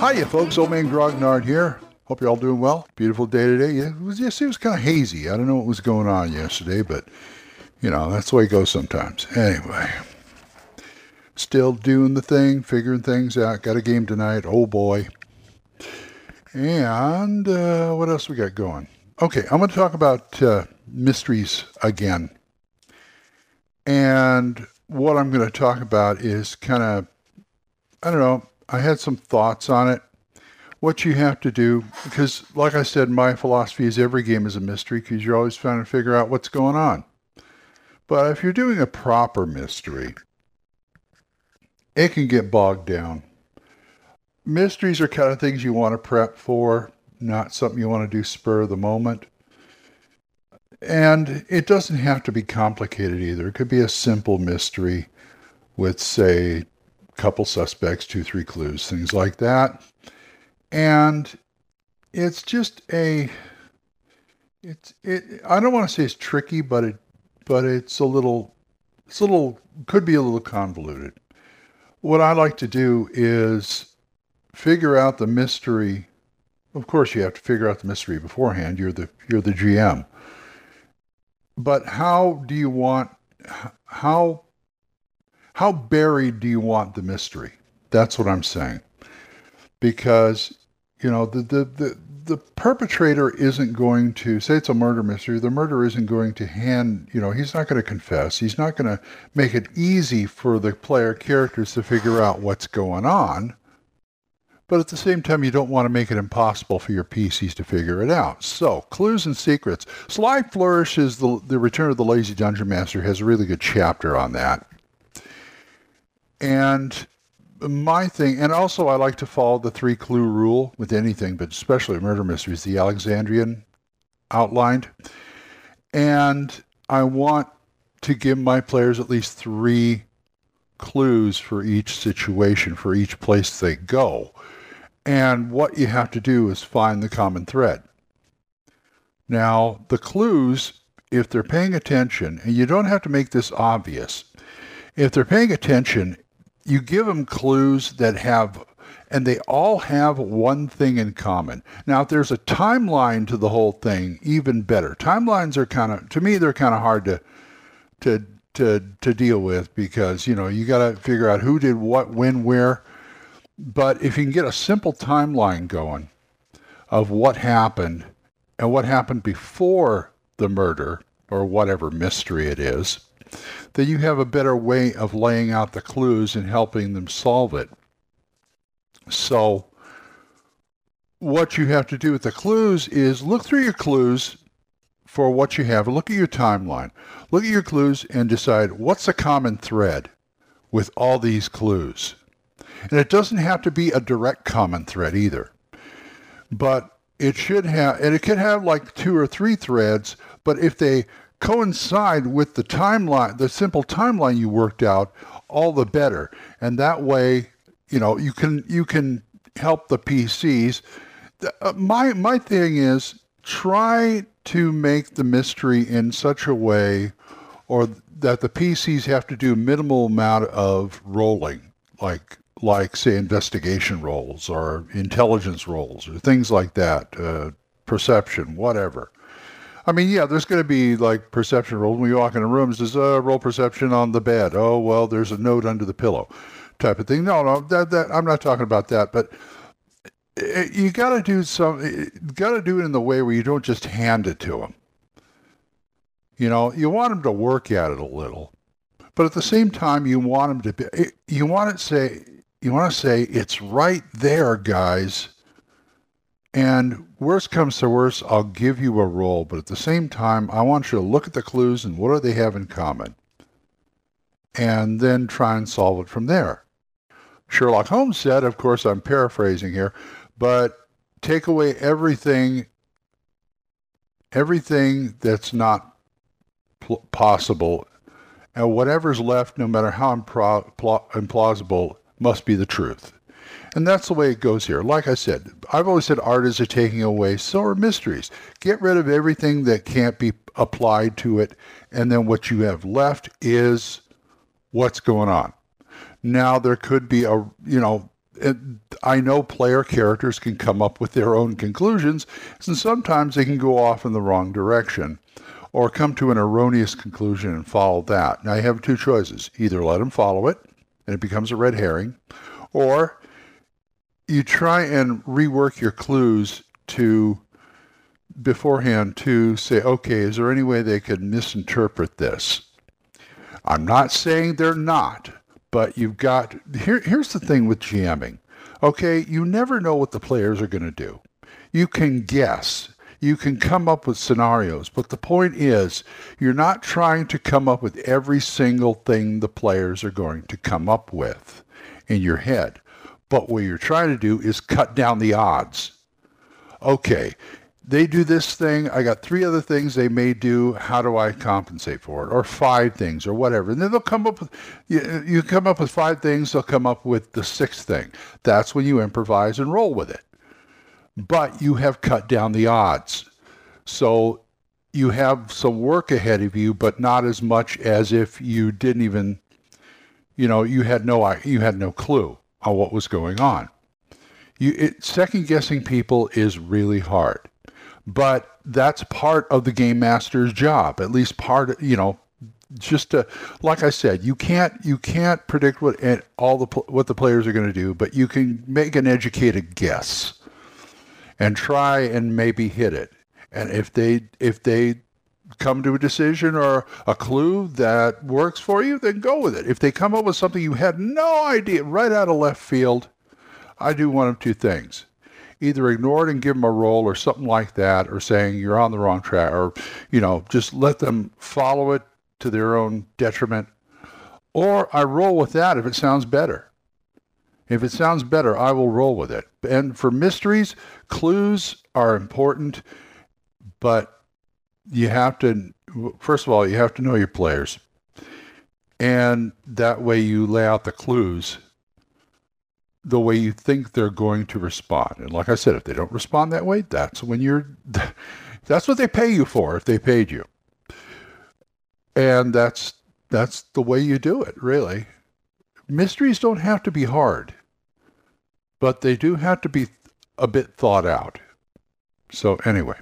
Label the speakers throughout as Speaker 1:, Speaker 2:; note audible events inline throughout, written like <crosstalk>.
Speaker 1: Hiya, folks. Old Man Grognard here. Hope you're all doing well. Beautiful day today. Yeah, it was, yes, it was kind of hazy. I don't know what was going on yesterday, but, you know, that's the way it goes sometimes. Anyway, still doing the thing, figuring things out. Got a game tonight. Oh, boy. And uh, what else we got going? Okay, I'm going to talk about uh, mysteries again. And what I'm going to talk about is kind of, I don't know, I had some thoughts on it. What you have to do, because like I said, my philosophy is every game is a mystery because you're always trying to figure out what's going on. But if you're doing a proper mystery, it can get bogged down mysteries are kind of things you want to prep for, not something you want to do spur of the moment. And it doesn't have to be complicated either. It could be a simple mystery with, say, couple suspects, two, three clues, things like that. And it's just a it's it I don't want to say it's tricky, but it but it's a little it's a little could be a little convoluted. What I like to do is figure out the mystery. Of course, you have to figure out the mystery beforehand. You're the you're the GM. But how do you want how how buried do you want the mystery? That's what I'm saying. Because you know the the the, the perpetrator isn't going to say it's a murder mystery. The murderer isn't going to hand, you know, he's not going to confess. He's not going to make it easy for the player characters to figure out what's going on but at the same time, you don't want to make it impossible for your PCs to figure it out. So, clues and secrets. Sly Flourish's, the, the Return of the Lazy Dungeon Master has a really good chapter on that. And my thing, and also I like to follow the three clue rule with anything, but especially murder mysteries, the Alexandrian outlined. And I want to give my players at least three clues for each situation, for each place they go. And what you have to do is find the common thread. Now, the clues, if they're paying attention, and you don't have to make this obvious, if they're paying attention, you give them clues that have, and they all have one thing in common. Now, if there's a timeline to the whole thing, even better. Timelines are kind of, to me, they're kind of hard to, to, to, to deal with because, you know, you got to figure out who did what, when, where. But if you can get a simple timeline going of what happened and what happened before the murder or whatever mystery it is, then you have a better way of laying out the clues and helping them solve it. So, what you have to do with the clues is look through your clues for what you have. Look at your timeline. Look at your clues and decide what's a common thread with all these clues. And it doesn't have to be a direct common thread either. But it should have, and it can have like two or three threads, but if they coincide with the timeline, the simple timeline you worked out, all the better. And that way, you know, you can you can help the PCs. Uh, my my thing is try to make the mystery in such a way or that the PCs have to do minimal amount of rolling like like say investigation rolls or intelligence rolls or things like that, uh, perception, whatever. I mean, yeah, there's going to be like perception rolls when you walk in a room. There's a roll perception on the bed. Oh well, there's a note under the pillow, type of thing. No, no, that that I'm not talking about that. But eh, you got to do some. Got to do it in the way where you don't just hand it to them. You know, you want them to work at it a little, but at the same time, you want them to be. Eh, you want to say. You want to say it's right there, guys. And worst comes to worst, I'll give you a roll, but at the same time, I want you to look at the clues and what do they have in common? And then try and solve it from there. Sherlock Holmes said, of course, I'm paraphrasing here, but take away everything, everything that's not pl- possible, and whatever's left, no matter how impro- implausible, must be the truth. And that's the way it goes here. Like I said, I've always said art is a taking away, so are mysteries. Get rid of everything that can't be applied to it, and then what you have left is what's going on. Now, there could be a, you know, I know player characters can come up with their own conclusions, and sometimes they can go off in the wrong direction or come to an erroneous conclusion and follow that. Now, you have two choices either let them follow it, and it becomes a red herring, or you try and rework your clues to beforehand to say, okay, is there any way they could misinterpret this? I'm not saying they're not, but you've got here. Here's the thing with GMing. Okay, you never know what the players are going to do. You can guess. You can come up with scenarios, but the point is, you're not trying to come up with every single thing the players are going to come up with in your head. But what you're trying to do is cut down the odds. Okay, they do this thing. I got three other things they may do. How do I compensate for it? Or five things, or whatever. And then they'll come up with you, you come up with five things. They'll come up with the sixth thing. That's when you improvise and roll with it. But you have cut down the odds, so you have some work ahead of you, but not as much as if you didn't even, you know, you had no you had no clue on what was going on. You, it, second guessing people is really hard, but that's part of the game master's job. At least part, you know, just to, like I said, you can't you can't predict what all the what the players are going to do, but you can make an educated guess and try and maybe hit it. And if they if they come to a decision or a clue that works for you, then go with it. If they come up with something you had no idea right out of left field, I do one of two things. Either ignore it and give them a roll or something like that, or saying you're on the wrong track, or, you know, just let them follow it to their own detriment. Or I roll with that if it sounds better. If it sounds better, I will roll with it. And for mysteries, clues are important, but you have to first of all you have to know your players. And that way you lay out the clues the way you think they're going to respond. And like i said if they don't respond that way that's when you're <laughs> that's what they pay you for if they paid you. And that's that's the way you do it really. Mysteries don't have to be hard but they do have to be a bit thought out. So anyway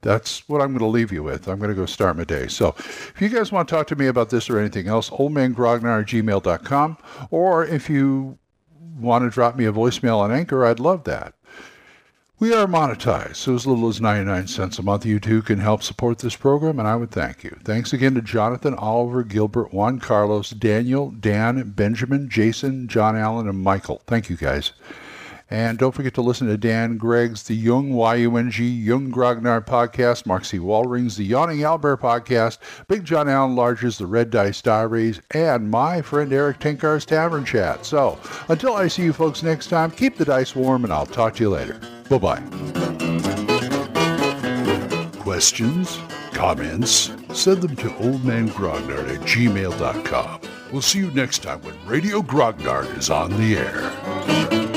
Speaker 1: that's what I'm going to leave you with. I'm going to go start my day. So if you guys want to talk to me about this or anything else, oldmangrognard at gmail.com. Or if you want to drop me a voicemail on Anchor, I'd love that. We are monetized, so as little as 99 cents a month, you too can help support this program, and I would thank you. Thanks again to Jonathan, Oliver, Gilbert, Juan Carlos, Daniel, Dan, Benjamin, Jason, John Allen, and Michael. Thank you guys. And don't forget to listen to Dan Gregg's The Yung, Y-U-N-G, Yung Grognard podcast, Mark C. Wallring's The Yawning Owlbear podcast, Big John Allen Large's The Red Dice Diaries, and my friend Erik Tenkar's Tavern Chat. So until I see you folks next time, keep the dice warm, and I'll talk to you later. Bye-bye.
Speaker 2: Questions? Comments? Send them to oldmangrognard at gmail.com. We'll see you next time when Radio Grognard is on the air.